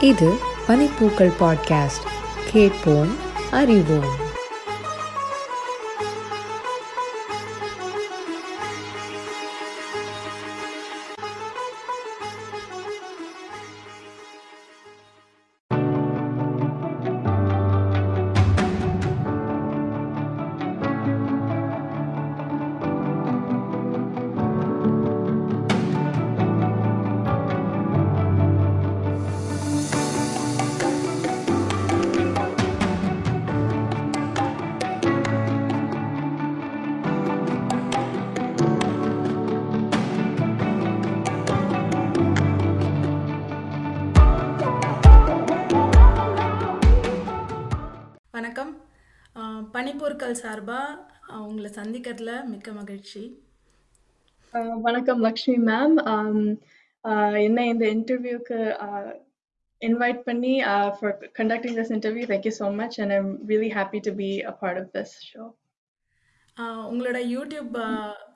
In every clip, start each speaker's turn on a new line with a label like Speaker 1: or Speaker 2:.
Speaker 1: இது பனிப்பூக்கள் பாட்காஸ்ட். கேட்போம் அறிவோம்.
Speaker 2: மணிப்பூர்கள் சார்பாக உங்களை சந்திக்கிறதுல மிக்க மகிழ்ச்சி.
Speaker 3: வணக்கம் லக்ஷ்மி மேம் என்ன இந்த இன்டர்வியூக்கு இன்வைட் பண்ணி uh, for conducting interview interview. Thank you so much, and happy to be to be a part
Speaker 2: of உங்களோட யூடியூப்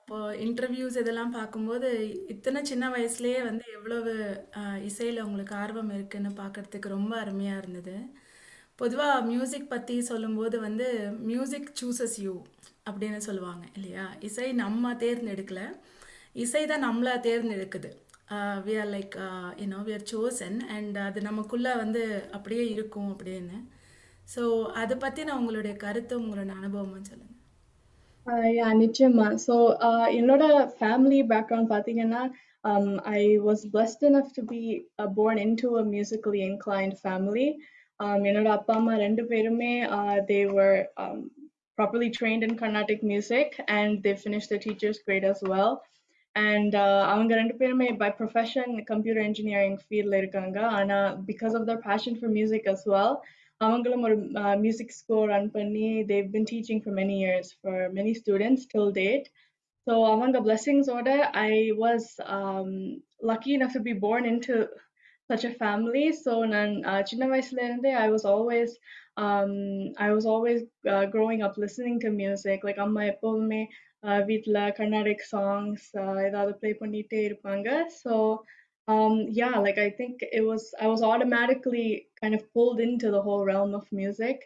Speaker 2: இப்போ இன்டர்வியூஸ் இதெல்லாம் பார்க்கும்போது இத்தனை சின்ன வயசுலேயே வந்து எவ்வளவு இசையில் உங்களுக்கு ஆர்வம் இருக்குன்னு பார்க்கறதுக்கு ரொம்ப அருமையாக இருந்தது. பொதுவாக மியூசிக் பற்றி சொல்லும்போது வந்து மியூசிக் சூசஸ் யூ அப்படின்னு சொல்லுவாங்க இல்லையா? இசை நம்ம தேர்ந்தெடுக்கல. இசை தான் நம்மளை தேர்ந்தெடுக்குது. We are like you know we are chosen and அது நமக்குள்ளே வந்து அப்படியே இருக்கும் அப்படின்னு. ஸோ அதை பற்றி நான் உங்களுடைய கருத்து உங்களோட அனுபவமும் சொல்லுங்கள்
Speaker 3: யா நிச்சயமா. ஸோ என்னோட ஃபேமிலி பேக்ரவுண்ட் பார்த்தீங்கன்னா I was blessed enough to be born into a musically family. Family என்னோட அப்பா அம்மா ரெண்டு பேருமே uh, they were um, properly trained in Carnatic music and they finished their teacher's grade as well. And uh, அவங்க ரெண்டு பேருமே by profession computer engineering ஃபீல்டில் இருக்காங்க ஆனால் because of their passion for music as well அவங்களும் ஒரு music score run பண்ணி they've been teaching for many years for many students till date so அவங்க blessings ஓட I was um, lucky enough to be born into such a family so நான் uh, சின்ன வயசுல இருந்தே I was always um, I was always uh, growing up listening to music like அம்மா எப்போதுமே uh, வீட்ல Carnatic songs ஏதாவது play பண்ணிட்டே இருப்பாங்க so um, yeah like I think it was I was automatically kind of pulled into the whole realm of music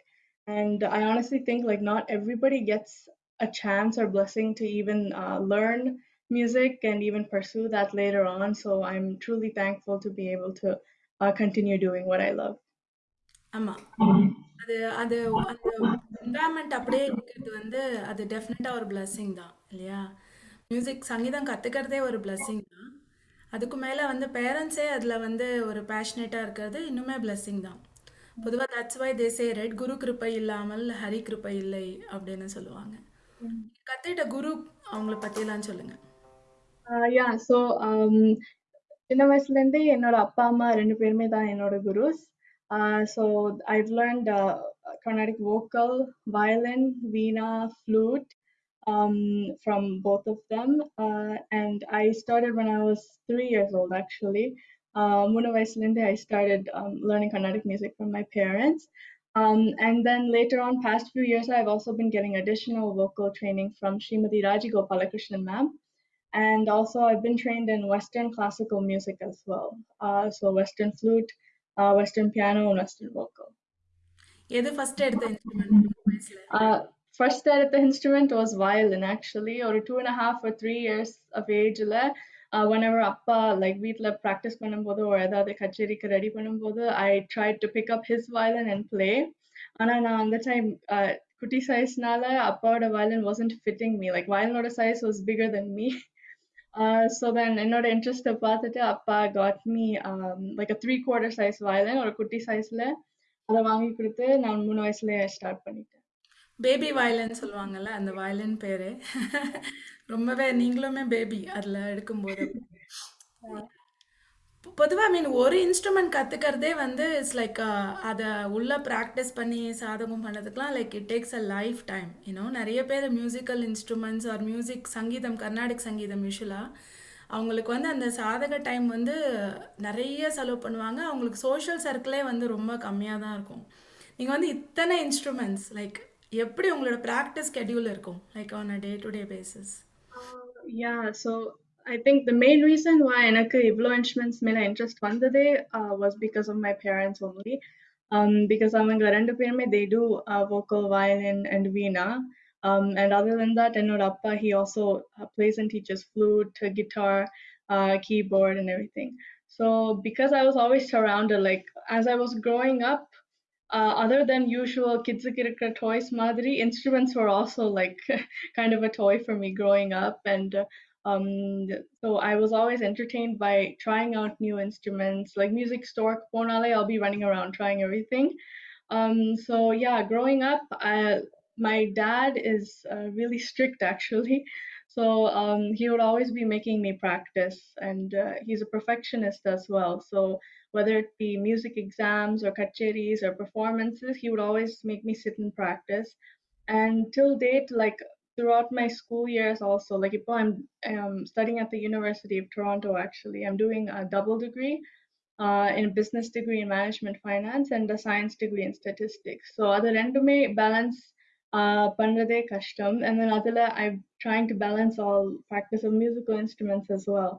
Speaker 3: and I honestly think like not everybody gets a chance or blessing to even uh, learn music and even pursue that later on so I'm truly thankful to be able to uh, continue doing what I love
Speaker 2: ஆமாம் அது அது அந்த environment அப்படியே இருக்கிறது வந்து அது டெஃபினட்டாக ஒரு blessing தான் இல்லையா மியூசிக் சங்கீதம் கற்றுக்கிறதே ஒரு blessing தான் அதுக்கு மேலே வந்து பேரண்ட்ஸே அதில் வந்து ஒரு பேஷனேட்டாக இருக்கிறது இன்னுமே blessing தான் பொதுவாக தட்ஸ் வை தேசே ரைட் குரு கிருப்பை இல்லாமல் ஹரி கிருப்பை இல்லை அப்படின்னு சொல்லுவாங்க கற்றுக்கிட்ட குரு அவங்கள பற்றியெல்லாம் சொல்லுங்கள்
Speaker 3: Uh, yeah, so um, சின்ன வயசுல இருந்தே என்னோட அப்பா அம்மா ரெண்டு பேருமே தான் என்னோட குருஸ் uh, so I've learned uh, Carnatic vocal, violin, veena, flute um, from both of them uh, and I started when I was three years old actually uh, மூணு வயசுல இருந்தே I started um, learning Carnatic music from my parents um, and then later on past few years I've also been getting additional vocal training from Srimati Raji Gopalakrishnan ma'am and also I've been trained in Western classical music as well. Uh, so Western flute, uh, Western piano, and Western vocal.
Speaker 2: எது first எடுத்த instrument வயசில்
Speaker 3: Uh, first at the instrument was violin actually, or two and a half or three years of age. Uh, whenever appa like வீட்ல practice பண்ணும்போது or ஏதாவது கச்சேரிக்கு ready பண்ணும்போது I tried to pick up his violin and play. ஆனா நான் அந்த time குட்டி சைஸ்னால அப்பாவோட violin wasn't fitting me. Like violinoட size was bigger than me. Uh, so then என்னோட இன்ட்ரெஸ்ட்டை பார்த்துட்டு அப்பா got me um, like a three quarter size violin ஒரு குட்டி சைஸ்ல அதை வாங்கி கொடுத்து நான் மூணு வயசுலயே ஸ்டார்ட் பண்ணிட்டேன்.
Speaker 2: பேபி வயலின் சொல்லுவாங்கல்ல அந்த வயலின் பேரு. ரொம்பவே நீங்களுமே பேபி அதில் எடுக்கும்போது. பொதுவாக மீன் ஒரு இன்ஸ்ட்ருமெண்ட் கற்றுக்கிறதே வந்து இட்ஸ் லைக் அதை உள்ளே ப்ராக்டிஸ் பண்ணி சாதகம் பண்ணதுக்கெலாம் like it takes a lifetime you know நிறைய பேர் மியூசிக்கல் இன்ஸ்ட்ருமெண்ட்ஸ் ஆர் மியூசிக் சங்கீதம் கர்நாடிக் சங்கீதம் யூஸ்வலாக அவங்களுக்கு வந்து அந்த சாதக டைம் வந்து நிறைய செலவு பண்ணுவாங்க. அவங்களுக்கு சோஷியல் சர்க்கிளே வந்து ரொம்ப கம்மியாக தான் இருக்கும். நீங்கள் வந்து இத்தனை இன்ஸ்ட்ருமெண்ட்ஸ் லைக் எப்படி உங்களோட ப்ராக்டிஸ் ஸ்கெடியூல் இருக்கும்? Like on a day to day basis
Speaker 3: yeah so I think the main reason why எனக்கு இவ்ளோ instruments மேல interest வந்ததே uh, was because of my parents only. Um, because அவங்க ரெண்டு பேருமே they do uh, vocal, violin and veena. Um, and other than that, என்னோட அப்பா he also uh, plays and teaches flute, guitar, uh, keyboard and everything. So because I was always surrounded, like as I was growing up, uh, other than usual kids kirikra toys madri instruments were also like kind of a toy for me growing up and uh, um so i was always entertained by trying out new instruments like music store ponale i'll be running around trying everything. Um so yeah growing up I, my dad is uh, really strict actually. So um he would always be making me practice and uh, he's a perfectionist as well. So whether it be music exams or kacheris or performances, he would always make me sit and practice. And till date, like throughout my school years, also, like if I'm um, studying at the University of Toronto, actually, I'm doing a double degree uh, in business degree in management finance and a science degree in statistics. So other ரெண்டுமே balance uh, பண்றதே கஷ்டம் and then அதுல I'm trying to balance all practice of musical instruments as well.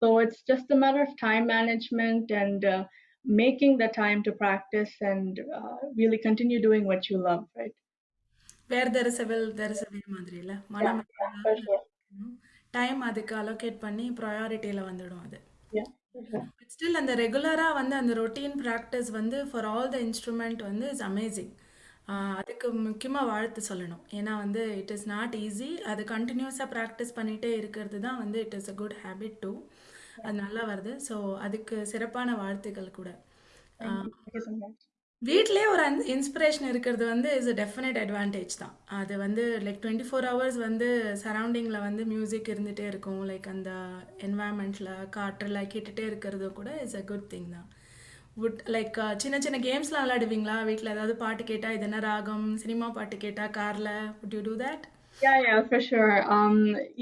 Speaker 3: So it's just a matter of time management and uh, making the time to practice and uh, really continue doing what you love, right?
Speaker 2: Where there is will there is way மாதிரி இல்லை மனம். Time அதுக்கு allocate பண்ணி ப்ரையாரிட்டியில் வந்துடும் அது. Still அந்த ரெகுலராக வந்து அந்த ரொட்டீன் ப்ராக்டிஸ் வந்து ஃபார் ஆல் த இன்ஸ்ட்ருமெண்ட் வந்து இஸ் அமேசிங் அதுக்கு முக்கியமாக வாழ்த்து சொல்லணும். ஏன்னா வந்து இட் இஸ் நாட் ஈஸி அது கண்டினியூஸாக ப்ராக்டிஸ் பண்ணிகிட்டே இருக்கிறது தான் வந்து it is a good habit to அது நல்லா வருது. ஸோ அதுக்கு சிறப்பான வாழ்த்துக்கள் கூட.
Speaker 3: Thank
Speaker 2: வீட்டிலே ஒரு அன் இன்ஸ்பிரேஷன் இருக்கிறது வந்து இஸ் அ டெஃபினட் அட்வான்டேஜ் தான். அது வந்து லைக் டுவெண்ட்டி ஃபோர் ஹவர்ஸ் வந்து சரௌண்டிங்கில் வந்து மியூசிக் இருந்துகிட்டே இருக்கும். லைக் அந்த என்வாயன்மெண்ட்டில் காற்றில் கேட்டுகிட்டே இருக்கிறது கூட இஸ் அ குட் திங் தான். வுட் லைக் சின்ன சின்ன கேம்ஸ்லாம் விளையாடுவீங்களா? வீட்டில் ஏதாவது பாட்டு கேட்டால் இது என்ன ராகம்? சினிமா பாட்டு கேட்டால் காரில்? Would you do that
Speaker 3: Yeah, yeah, for sure. Um,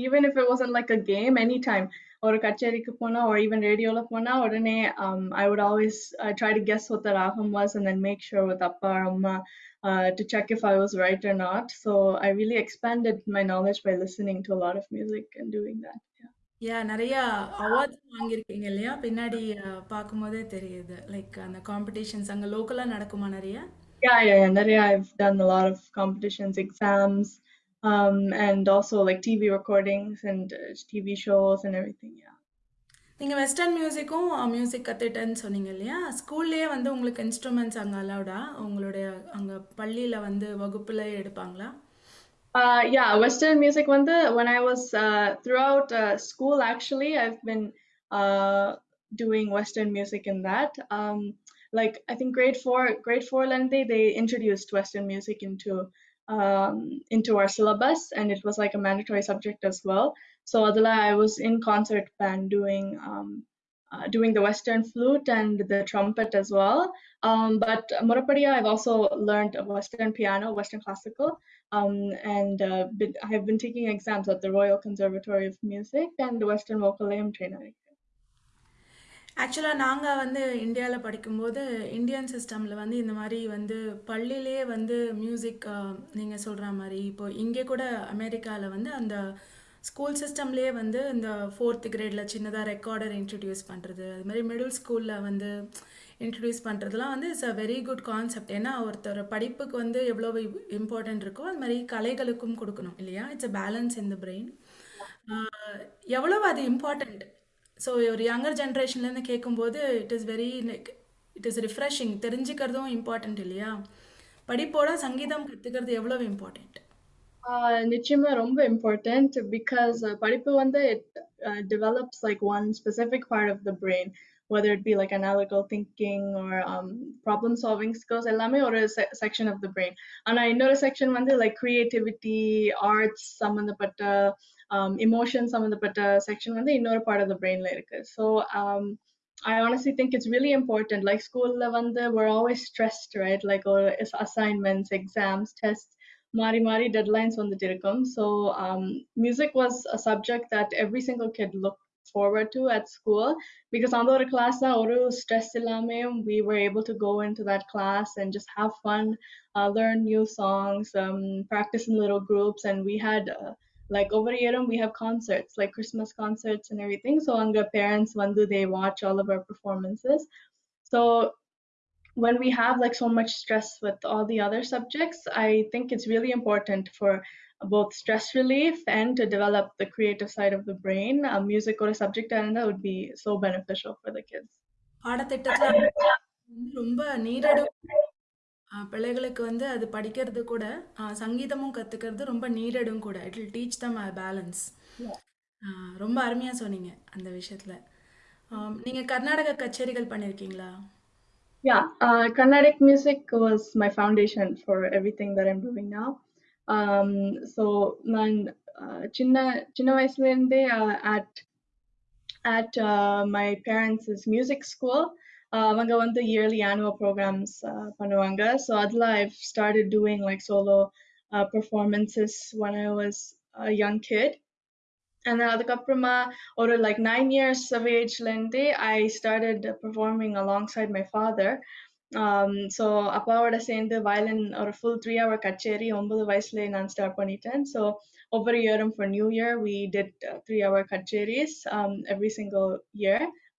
Speaker 3: even if it wasn't like a game, anytime. Pona or even radio la pona உடனே um, I would always uh, try to guess what the ragam was and then make sure with appa or amma uh, to check if I was right or not. So I really expanded my knowledge by listening to a lot of music and doing that. Yeah.
Speaker 2: Yeah நிறையா awards வாங்கியிருக்கீங்க இல்லையா பின்னாடி அஹ், பார்க்கும்போதே தெரியுது like அந்த competitions அங்கே லோக்கலாக நடக்குமா நிறைய
Speaker 3: Yeah, yeah, yeah. I've done a lot of competitions, exams, um, and also like TV recordings and uh, TV shows and everything. Yeah.
Speaker 2: நீங்கள் வெஸ்டர்ன் மியூசிக்கும் மியூசிக் கற்றுட்டேன்னு சொன்னீங்க இல்லையா ஸ்கூல்லேயே வந்து உங்களுக்கு இன்ஸ்ட்ருமெண்ட்ஸ் அங்கே அலௌடா உங்களுடைய அங்கே பள்ளியில் வந்து வகுப்பில் எடுப்பாங்களா
Speaker 3: Uh, yeah, Western music wanda when I was uh, throughout uh, school actually I've been uh, doing Western music in that. Um, like I think grade four, grade four Lende, they introduced Western music into um, into our syllabus and it was like a mandatory subject as well. So Adela, I was in concert band doing um, uh, doing the Western flute and the trumpet as well. Um, but Murapadia, I've also learned Western piano, Western classical um, and uh, been, I have been taking exams at the Royal Conservatory of Music and the Western Vocal Trainer.
Speaker 2: ஆக்சுவலாக நாங்கள் வந்து இந்தியாவில் படிக்கும்போது Indian சிஸ்டமில் வந்து இந்த மாதிரி வந்து பள்ளியிலே வந்து மியூசிக் நீங்கள் சொல்கிற மாதிரி இப்போ இங்கே கூட அமெரிக்காவில் வந்து அந்த ஸ்கூல் சிஸ்டம்லேயே வந்து இந்த ஃபோர்த் கிரேடில் சின்னதாக ரெக்கார்டர் இன்ட்ரடியூஸ் பண்ணுறது அது மாதிரி மிடில் ஸ்கூலில் வந்து இன்ட்ரடியூஸ் பண்ணுறதுலாம் வந்து it's a very good concept ஏன்னா ஒருத்தர் படிப்புக்கு வந்து எவ்வளோ இம்பார்ட்டன்ட் இருக்கோ அது மாதிரி கலைகளுக்கும் கொடுக்கணும் இல்லையா? It's a balance in the brain எவ்வளோ அது இம்பார்ட்டண்ட் ஸோ ஒரு யங்கர் ஜென்ரேஷன்லேருந்து கேட்கும்போது it is very like it is refreshing தெரிஞ்சுக்கிறதும் important இல்லையா படிப்போட சங்கீதம் கற்றுக்கிறது எவ்வளோ இம்பார்ட்டண்ட்
Speaker 3: நிச்சயமா ரொம்ப இம்பார்ட்டன்ட் பிகாஸ் படிப்பு வந்து it develops like one specific part of the brain whether it be like analytical thinking or um, problem solving எல்லாமே ஒரு செக்ஷன் ஆஃப் த பிரெயின் ஆனா இன்னொரு செக்ஷன் வந்து லைக் கிரியேட்டிவிட்டி ஆர்ட்ஸ் சம்மந்தப்பட்ட um, emotion சம்பந்தப்பட்ட section வந்து இன்னொரு part of the brainல இருக்கு so um, I honestly think it's really important. Like school வந்து we're always stressed, right? Like or it's assignments, exams, tests, mari mari deadlines வந்துட்டு இருக்கும். So um, music was a subject that every single kid looked forward to at school because அந்த ஒரு class தான் ஒரு stress இல்லாம we were able to go into that class and just have fun, uh, learn new songs, um, practice in little groups, and we had uh, like over here we have concerts like christmas concerts and everything so anga parents when do they watch all of our performances so when we have like so much stress with all the other subjects i think it's really important for both stress relief and to develop the creative side of the brain uh, music or a subject and that would be so beneficial for the kids
Speaker 2: பாடத்திட்டத்துல வந்து ரொம்ப பிள்ளைகளுக்கு வந்து அது படிக்கிறது கூட சங்கீதமும் கத்துக்கிறது ரொம்ப நீடடும் கூட. It will teach them balance ரொம்ப அருமையா சொன்னீங்க அந்த விஷயத்துல. ஆம், நீங்க கர்நாடக கச்சேரிகள் பண்ணிருக்கீங்களா?
Speaker 3: Yeah, uh, Carnatic music was my foundation for everything that I'm doing now. Um, so நான் சின்ன சின்ன வயசுல இருந்தே at at uh, my parents' music school. அவங்க வந்து yearly annual programs uh, பண்ணுவாங்க so அதுல I've started doing like solo uh, performances when I was a young kid and then அதுக்கப்புறமா ஒரு like nine years of age-ல இருந்தே I started performing alongside my father um, so அப்பாவோட சேர்ந்து violin ஒரு full three hour கச்சேரி ஒன்பது வயசுல நான் start பண்ணிட்டேன் so over a year for New Year we did uh, three hour kacheris um,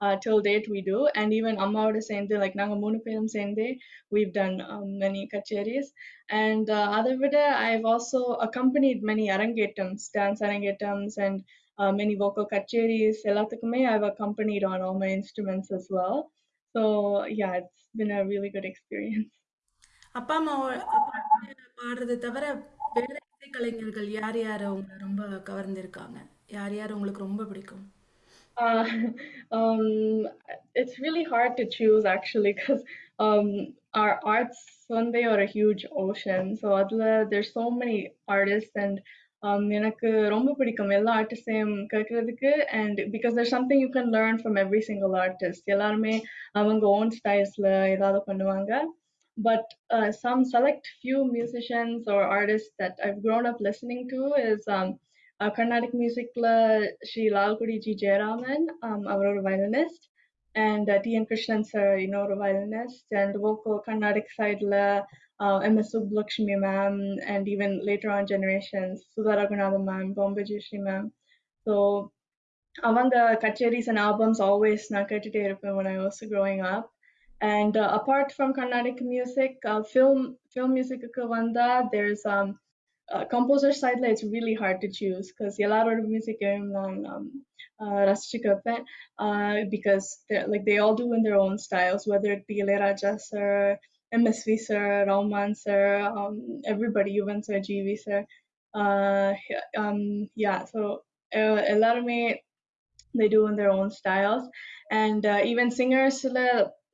Speaker 3: every single year uh, till date we do and even அம்மாவோட சேர்ந்து like நாங்க மூணு பேரும் சேர்ந்து we've done um, many kacheris and uh, அதை விட I've also accompanied many arangetams dance arangetams and uh, many vocal kacheris எல்லாத்துக்குமே I've accompanied on all my instruments as well so yeah it's been a really good experience
Speaker 2: அப்பா அம்மாவோட அப்பா அம்மா பாடுறதை தவிர வேற இசைக்கலைஞர்கள் யார் யார் உங்களை ரொம்ப கவர்ந்திருக்காங்க யார் யார் உங்களுக்கு ரொம்ப பிடிக்கும்
Speaker 3: Uh, um, it's really hard to choose actually because um, our arts Sunday are a huge ocean. So அதுல there's so many artists and um, எனக்கு ரொம்ப பிடிக்கும் எல்லா ஆர்டிஸ்டையும் கேட்கறதுக்கு and because there's something you can learn from every single artist எல்லாருமே அவங்க own styles-ல ஏதாவது பண்ணுவாங்க but uh, some select few musicians or artists that I've grown up listening to is um, Carnatic மியூசிக்ல ஸ்ரீ லால்குடிஜி ஜெயராமன் அவர் ஒரு violinist and T N Krishnan sir இன்னொரு violinist and ஓகோ கர்நாடிக் சைட்ல MS Subbulakshmi ma'am and even later on generations Sudha Raghunathan ma'am Bombay Jayashri ma'am so அவங்க கச்சேரிஸ் and albums always நான் கேட்டுட்டே இருப்பேன் when I was growing up and uh, apart from Carnatic music uh, film film music வந்தா there's um, uh, composer side, it's really hard to choose um, um, uh, uh, because a lot of music நான் on கேட்பேன் because like they all do in their own styles whether it be Ilaiyaraaja sir MSV sir Rahman sir um, everybody even sir GV sir uh, um, yeah so of me, they do in their own styles. And uh, even singers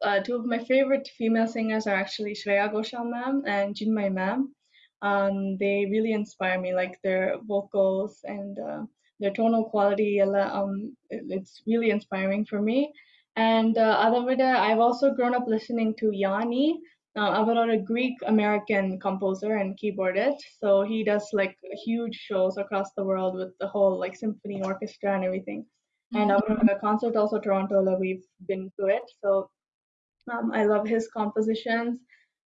Speaker 3: uh, two of my favorite female singers are actually Shreya Ghoshal ma'am and Chinmayi ma'am um, they really inspire me like their vocals and uh, their tonal quality um, it's really inspiring for me and uh, other than that, I've also grown up listening to Yanni uh, about a Greek American composer and keyboardist. So he does like huge shows across the world with the whole like symphony orchestra and everything. And I'm a concert also Toronto, we've been to it. So um, I love his compositions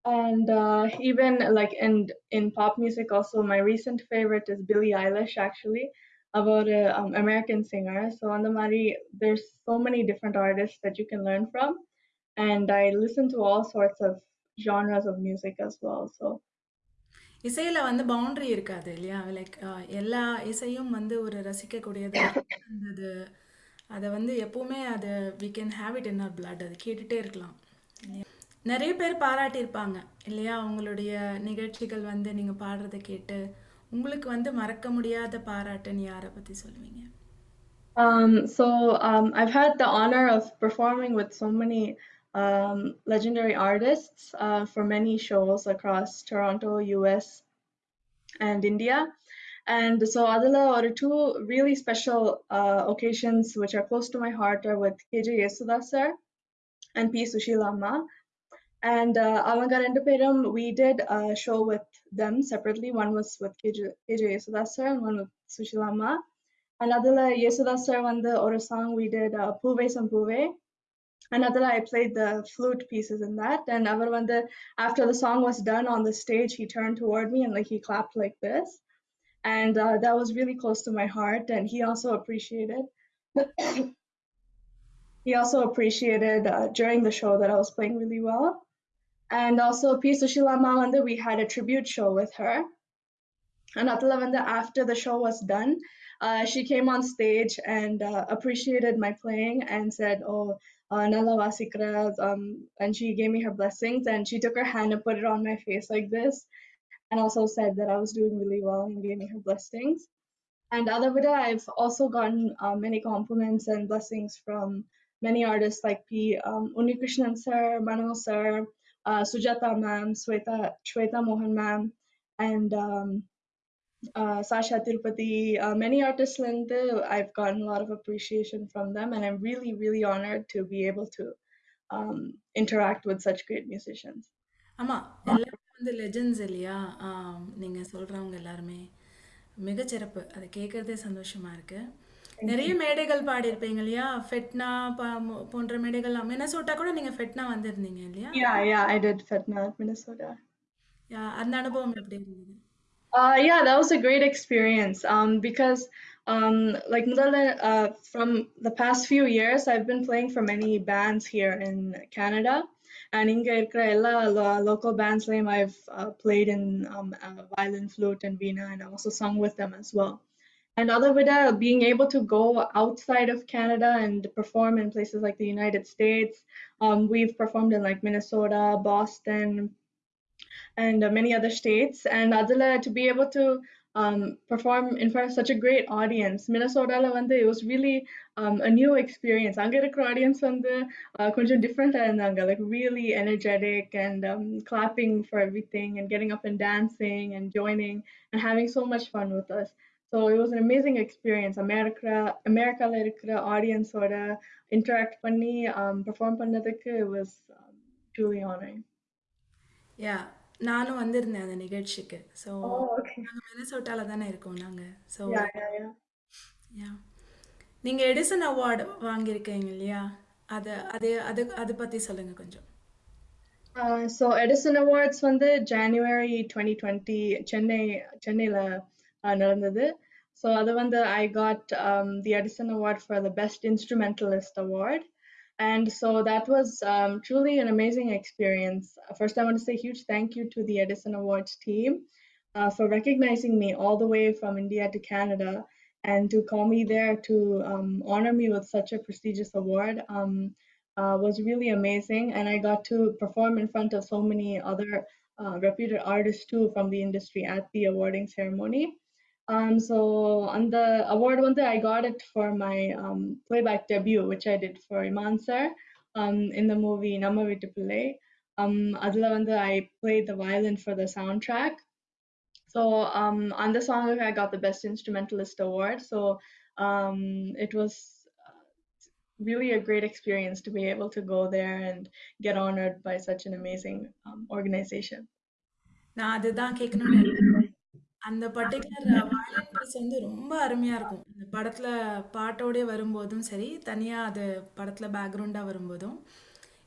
Speaker 3: And uh, even like in in pop music, also my recent favorite is Billie Eilish, actually, about a um, American singer. So on the Mari, there's so many different artists that you can learn from, and I listen to all sorts of genres of music as well. So
Speaker 2: இசையில வந்து boundary இருக்காது இல்லையா like எல்லா இசையும் வந்து ஒரு ரசிக்கக்கூடியது அது அதை வந்து எப்பவுமே அதை we can have it in our blood அது கேட்டுட்டே இருக்கலாம் இல்லையா? நிறைய பேர் பாராட்டியிருப்பாங்க இல்லையா உங்களுடைய நிகழ்ச்சிகள் வந்து நீங்கள் பாடுறத கேட்டு உங்களுக்கு வந்து மறக்க முடியாத பாராட்டுன்னு யாரை பற்றி சொல்லுவீங்க
Speaker 3: Um, so um, I've had the honor of performing with so many um, legendary artists uh, for many shows across Toronto, US, and India. And so Adala or two really special uh, occasions which are close to my heart are with KJ Yesudas sir and P. Sushila Amma. And uh, அவங்க ரெண்டு பேரும் we did a show with them separately. One was with KJ, KJ Yesuda sir and one with Sushila Amma. And அதுல Yesuda sir வந்து ஒரு song we did uh, Puve Sam Puve. And அதுல I played the flute pieces in that. And அவர் வந்து after the song was done on the stage, he turned toward me and like he clapped like this. and uh, that was really close to my heart. And he also appreciated. he also appreciated uh, during the show that I was playing really well. And also, P. Sushila Mawanda, we had a tribute show with her. And Atalavanda, after the show was done, uh, she came on stage and uh, appreciated my playing and said, "Oh, uh, Nala Vasikra," um, and she gave me her blessings. And she took her hand and put it on my face like this, and also said that I was doing really well and gave me her blessings. And other Alavida, I've also gotten uh, many compliments and blessings from many artists like P. Um, Unnikrishnan sir, Manal sir, uh, Sujata ma'am, Sweta, Shweta Mohan ma'am, and um, uh, Sasha Tirupati, uh, many artists and I've gotten a lot of appreciation from them, and I'm really, really honored to be able to um, interact with such great musicians.
Speaker 2: ஆமா எல்லாருமே வந்து legends இல்லையா ஆம், நீங்க சொல்றவங்க எல்லாருமே மிகச்சிறப்பு அதை கேட்கறதே சந்தோஷமா இருக்கு நிறைய மேடைகள் பாடியிருப்பீங்க இல்லையா ஃபெட்னா ப- மோ- போன்ற மேடைகள் மினசோட்டா கூட நீங்க ஃபெட்னா வந்திருந்தீங்க இல்லையா
Speaker 3: Yeah, yeah, I did Fetna, Minnesota.
Speaker 2: யா, அந்த அனுபவம் எப்படி இருந்தது
Speaker 3: Uh, yeah, that was a great experience. Um, because um, like முதல்ல, uh, from the past few years, I've been playing for many bands here in Canada, and இங்க இருக்கிற எல்லா lo- local bands lame I've uh, played in um, uh, violin, flute, and veena, and also sung with them as well. And other with that, being able to go outside of Canada and perform in places like the United States, um, we've performed in like Minnesota, Boston, and uh, many other states. And Adela, to be able to um, perform in front of such a great audience, Minnesota, வந்து, it was really um, a new experience. அங்க இருக்கிற audience வந்து uh, கொஞ்சம் different இருந்தாங்க, like really energetic and um, clapping for everything and getting up and dancing and joining and having so much fun with us. So it was amazing experience இருக்கிற அமெரிக்காவில் இருக்கிற ஆடியன்ஸோட interact பண்ணி perform பண்ணதுக்கு was truly honouring
Speaker 2: yeah நானும் வந்திருந்தேன் அந்த நிகழ்ச்சிக்கு. ஸோ நாங்கள் மெனசோட்டால தானே இருக்கோம் நாங்கள் ஸோ யா நீங்கள் எடிசன் அவார்டு வாங்கியிருக்கீங்க இல்லையா? அது அது அது அதை பற்றி சொல்லுங்கள் கொஞ்சம்.
Speaker 3: ஸோ எடிசன் அவார்ட்ஸ் வந்து ஜனவரி டுவெண்ட்டி டுவெண்ட்டி சென்னை சென்னையில் நடந்தது. So other one that I got um, the Edison Award for the Best Instrumentalist Award. And so that was um, truly an amazing experience. Uh, first, I want to say huge thank you to the Edison Awards team uh, for recognizing me all the way from India to Canada and to call me there to um, honor me with such a prestigious award um, uh, was really amazing. And I got to perform in front of so many other uh, reputed artists too from the industry at the awarding ceremony. Um, so on the award one day, I got it for my um, playback debut, which I did for Imman sir um, in the movie Namma Veettu Pillai. Um, Adla one I played the violin for the soundtrack. So um, on the song, I got the Best Instrumentalist Award. So um, it was really a great experience to be able to go there and get honored by such an amazing um, organization.
Speaker 2: Nou, அந்த particular violin piece வந்து ரொம்ப அருமையா இருக்கும் அந்த படத்துல பாட்டோடே வரும்போதும் சரி தனியா அது படத்துல பேக்ரவுண்டா வரும்போதும்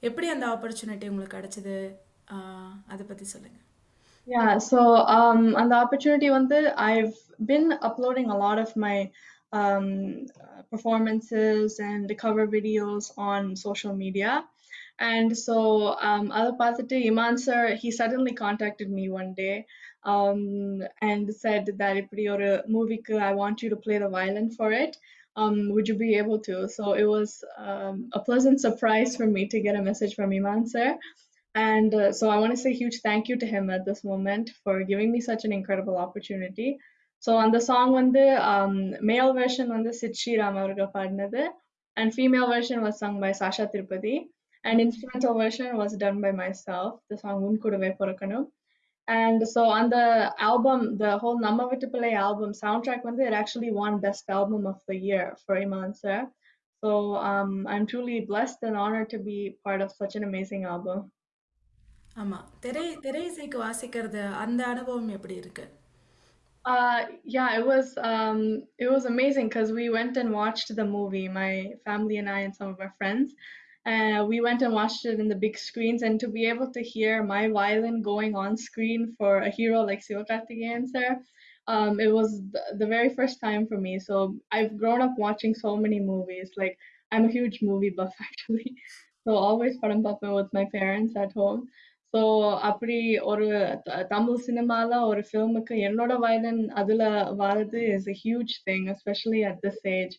Speaker 2: எப்படி அந்த ஆப்பர்ச்சுனிட்டி உங்களுக்கு கிடைச்சது ஆஹ் அதை பத்தி சொல்லுங்க
Speaker 3: Yeah, so um, on the opportunity day, I've been uploading a lot of my um, uh, performances and cover videos on social media. And so um, other பார்த்துட்டு Iman sir, he suddenly contacted me one day um, and said that இப்படி a movie, I want you to play the violin for it. Um, would you be able to? So it was um, a pleasant surprise for me to get a message from Imman sir. And uh, so I want to say huge thank you to him at this moment for giving me such an incredible opportunity. So on the song வந்து um, male version on the Sitchi அவர்கள் பாடினது and female version was sung by Sasha Tirupati and instrumental version was done by myself. The song உன் கூடவே and so on the album the whole Namma album soundtrack when they actually won best album of the year for Imman sir. So um, i'm truly blessed and honored to be part of such an amazing album. Uh, yeah, it was um, it was amazing because we went and watched the movie, my family and I and some of our friends, and we went and watched it in the big screens. And to be able to hear my violin going on screen for a hero like Sivakarthikeyan sir, um, it was the, the very first time for me. So I've grown up watching so many movies. Like I'm a huge movie buff actually. So always படம் பார்ப்பேன் with my parents at home. So அப்படி ஒரு த- தமிழ் சினிமால ஒரு ஃபில்முக்கு என்னோட வயலன் அதுல வரது is a huge thing, especially at this age.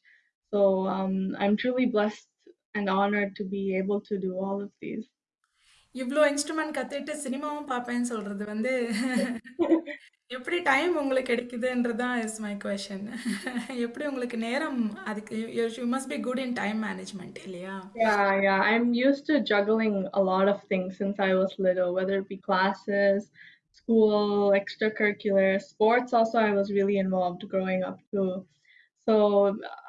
Speaker 3: So um, I'm truly blessed and honored to be able to do all of these.
Speaker 2: இவ்வளோ இன்ஸ்ட்ருமெண்ட் கத்துட்டு சினிமாவும் பார்ப்பேன்னு சொல்றது வந்து எப்படி டைம் உங்களுக்கு கிடைக்குதுன்றது தான் இஸ் மை கொஷன் எப்படி உங்களுக்கு நேரம் அதுக்கு you must be good in time management இல்லையா
Speaker 3: Yeah, yeah. I'm used to juggling a lot of things since I was little, whether it be classes, school, extracurricular, sports. Also, I was really involved growing up too. So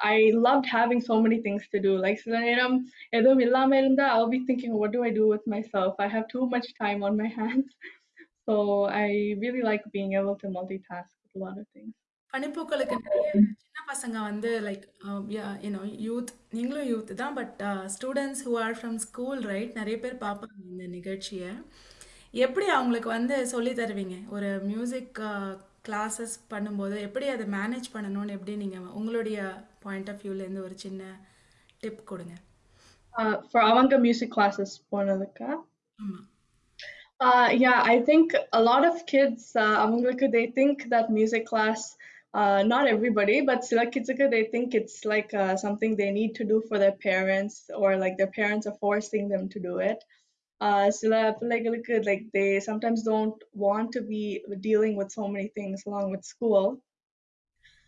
Speaker 3: I loved having so many things to do. Like சில நேரம் எதுவும் இல்லாம இருந்தா I'll be thinking, what do I do with myself? I have too much time on my hands. So I really like being able to multitask with a lot of things.
Speaker 2: பனிப்பூக்களுக்கு நிறைய சின்ன பசங்க வந்து like you know youth நீங்களும் youth தான் but students who are from school right நிறைய பேர் பார்ப்பாங்க இந்த நிகழ்ச்சியை எப்படி அவங்களுக்கு வந்து சொல்லி தருவீங்க ஒரு மியூசிக் கிளாஸஸ் பண்ணும்போது எப்படி அதை மேனேஜ் பண்ணணும்னு எப்படி நீங்கள் உங்களுடைய பாயிண்ட் ஆஃப் வியூலேருந்து ஒரு சின்ன டிப் கொடுங்க
Speaker 3: Uh, for Avanga music classes, போனதுக்கா
Speaker 2: ஆமாம்
Speaker 3: Uh, yeah, I think a lot of kids, uh, அவங்களுக்கு they think that music class, uh, not everybody, but சில kidsக்கு they think it's like uh, something they need to do for their parents or like their parents are forcing them to do it. Uh, சில பிள்ளைகளுக்கு like they sometimes don't want to be dealing with so many things along with school.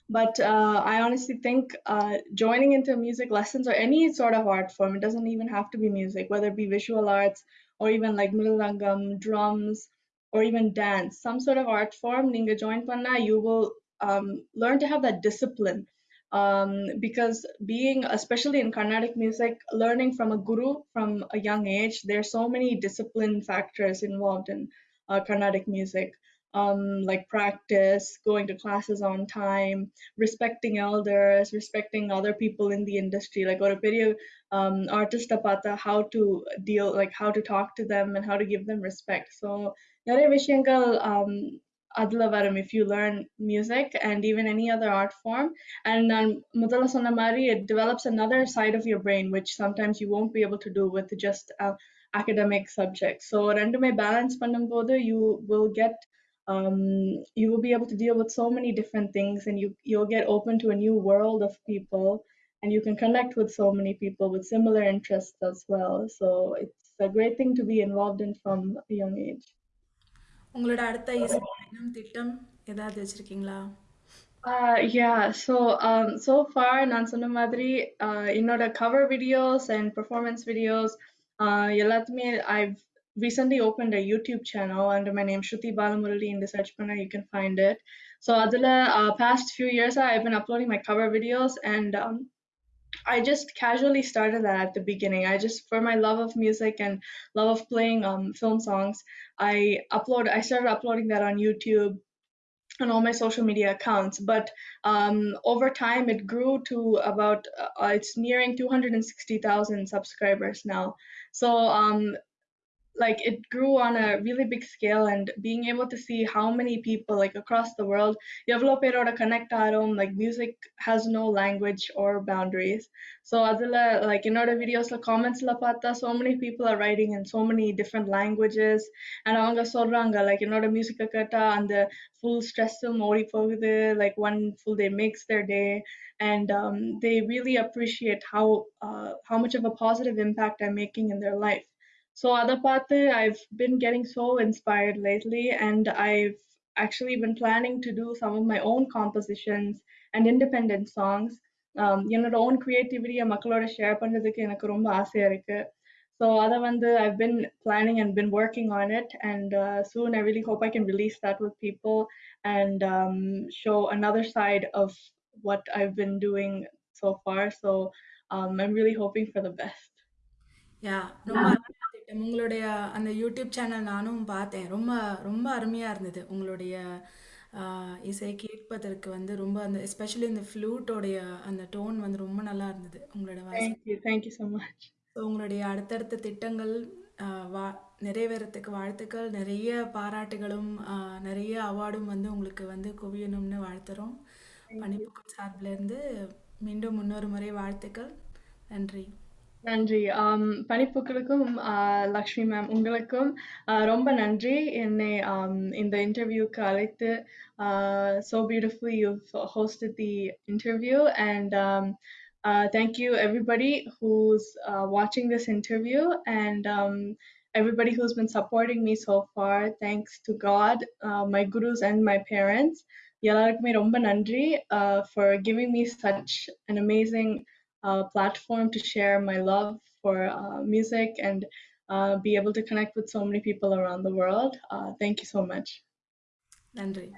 Speaker 3: But uh, I honestly think uh, joining into music lessons or any sort of art form, it doesn't even have to be music, whether it be visual arts or even like mridangam, drums, or even dance, some sort of art form, ninga join panna, you will um, learn to have that discipline. Um, because being, especially in Carnatic music, learning from a guru from a young age, there's so many discipline factors involved in uh, Carnatic music um, like practice, going to classes on time, respecting elders, respecting other people in the industry, like or a video um, artist apata, how to deal, like how to talk to them and how to give them respect. So நிறைய விஷயங்கள் um, அதுல வரும் if you learn music and even any other art form and நான் முதல்ல சொன்ன மாதிரி it develops another side of your brain which sometimes you won't be able to do with just uh, academic subjects so ரெண்டுமே balance பண்ணும்போது you will get um, you will be able to deal with so many different things and you you'll get open to a new world of people and you can connect with so many people with similar interests as well so it's a great thing to be involved in from a young age
Speaker 2: உங்களோட அடுத்த இசைப்பயணம் திட்டம் ஏதாவது வச்சிருக்கீங்களா?
Speaker 3: Yeah so so for நான் சொன்ன மாதிரி என்னோட cover videos and performance videos எல்லாத்துமே I recently open a YouTube channel and my name Shruti Balamurali இந்த சர்ச் பண்ணால் you can find it so அதில் பாஸ்ட் ஃபியூ இயர்ஸாக I been uploading my cover videos and I just casually started that at the beginning. I just for my love of music and love of playing um, film songs, I upload I started uploading that on YouTube on all my social media accounts but um, over time it grew to about uh, it's nearing 260000 subscribers now so um, like it grew on a really big scale and being able to see how many people like across the world எவ்வளோ பேரோட connect ஆகிறோம் like music has no language or boundaries so அதுல like என்னோட videosல commentsல பார்த்தா so many people are writing in so many different languages and அவங்க சொல்றாங்க like என்னோட music கேட்டா அந்த full stress ஓடி போகுது like one full day makes their day and um, they really appreciate how uh, how much of a positive impact I'm making in their life so Adapate, I've been getting so inspired lately, and I've actually been planning to do some of my own compositions and independent songs. Um, என்னோட own creativity மக்களோட share பண்றதுக்கு எனக்கு ரொம்ப ஆசையா இருக்கு. So அதை வந்து I've been planning and been working on it, and uh, soon I really hope I can release that with people and um, show another side of what I've been doing so far. So um, I'm really hoping for the best.
Speaker 2: யா ரொம்ப அருமையான திட்டம் உங்களுடைய அந்த YouTube channel நானும் பார்த்தேன். ரொம்ப ரொம்ப அருமையாக இருந்தது. உங்களுடைய ஆஹ், இசை கேட்பதற்கு வந்து ரொம்ப அந்த எஸ்பெஷலி இந்த ஃப்ளூட்டோடைய அந்த டோன் வந்து ரொம்ப நல்லா இருந்தது. உங்களோட voice.
Speaker 3: Thank you, thank you so much.
Speaker 2: So உங்களுடைய அடுத்தடுத்த திட்டங்கள் ஆஹ், வா நிறைவேறத்துக்கு வாழ்த்துக்கள். நிறைய பாராட்டுகளும் ஆஹ், நிறைய அவார்டும் வந்து உங்களுக்கு வந்து குவியணும்னு வாழ்த்துறோம். பணிப்புக்கும் சார்பிலேருந்து மீண்டும் இன்னொரு முறை வாழ்த்துக்கள். நன்றி.
Speaker 3: நன்றி. ஆம் பனிப்பூக்களுக்கும் லக்ஷ்மி மேம் உங்களுக்கும் ஆஹ் ரொம்ப நன்றி. என்னை ஆம், இந்த இன்டர்வியூக்கு அழைத்து so beautiful you hosted the interview and thank you everybody who's uh, watching this interview and um, everybody who's been supporting me so far. Thanks to god uh, my gurus and my parents. எல்லாருக்குமே ரொம்ப நன்றி. uh, for giving me such an amazing uh, platform to share my love for uh, music and uh, be able to connect with so many people around the world. Uh, thank you so much.
Speaker 2: Nandri.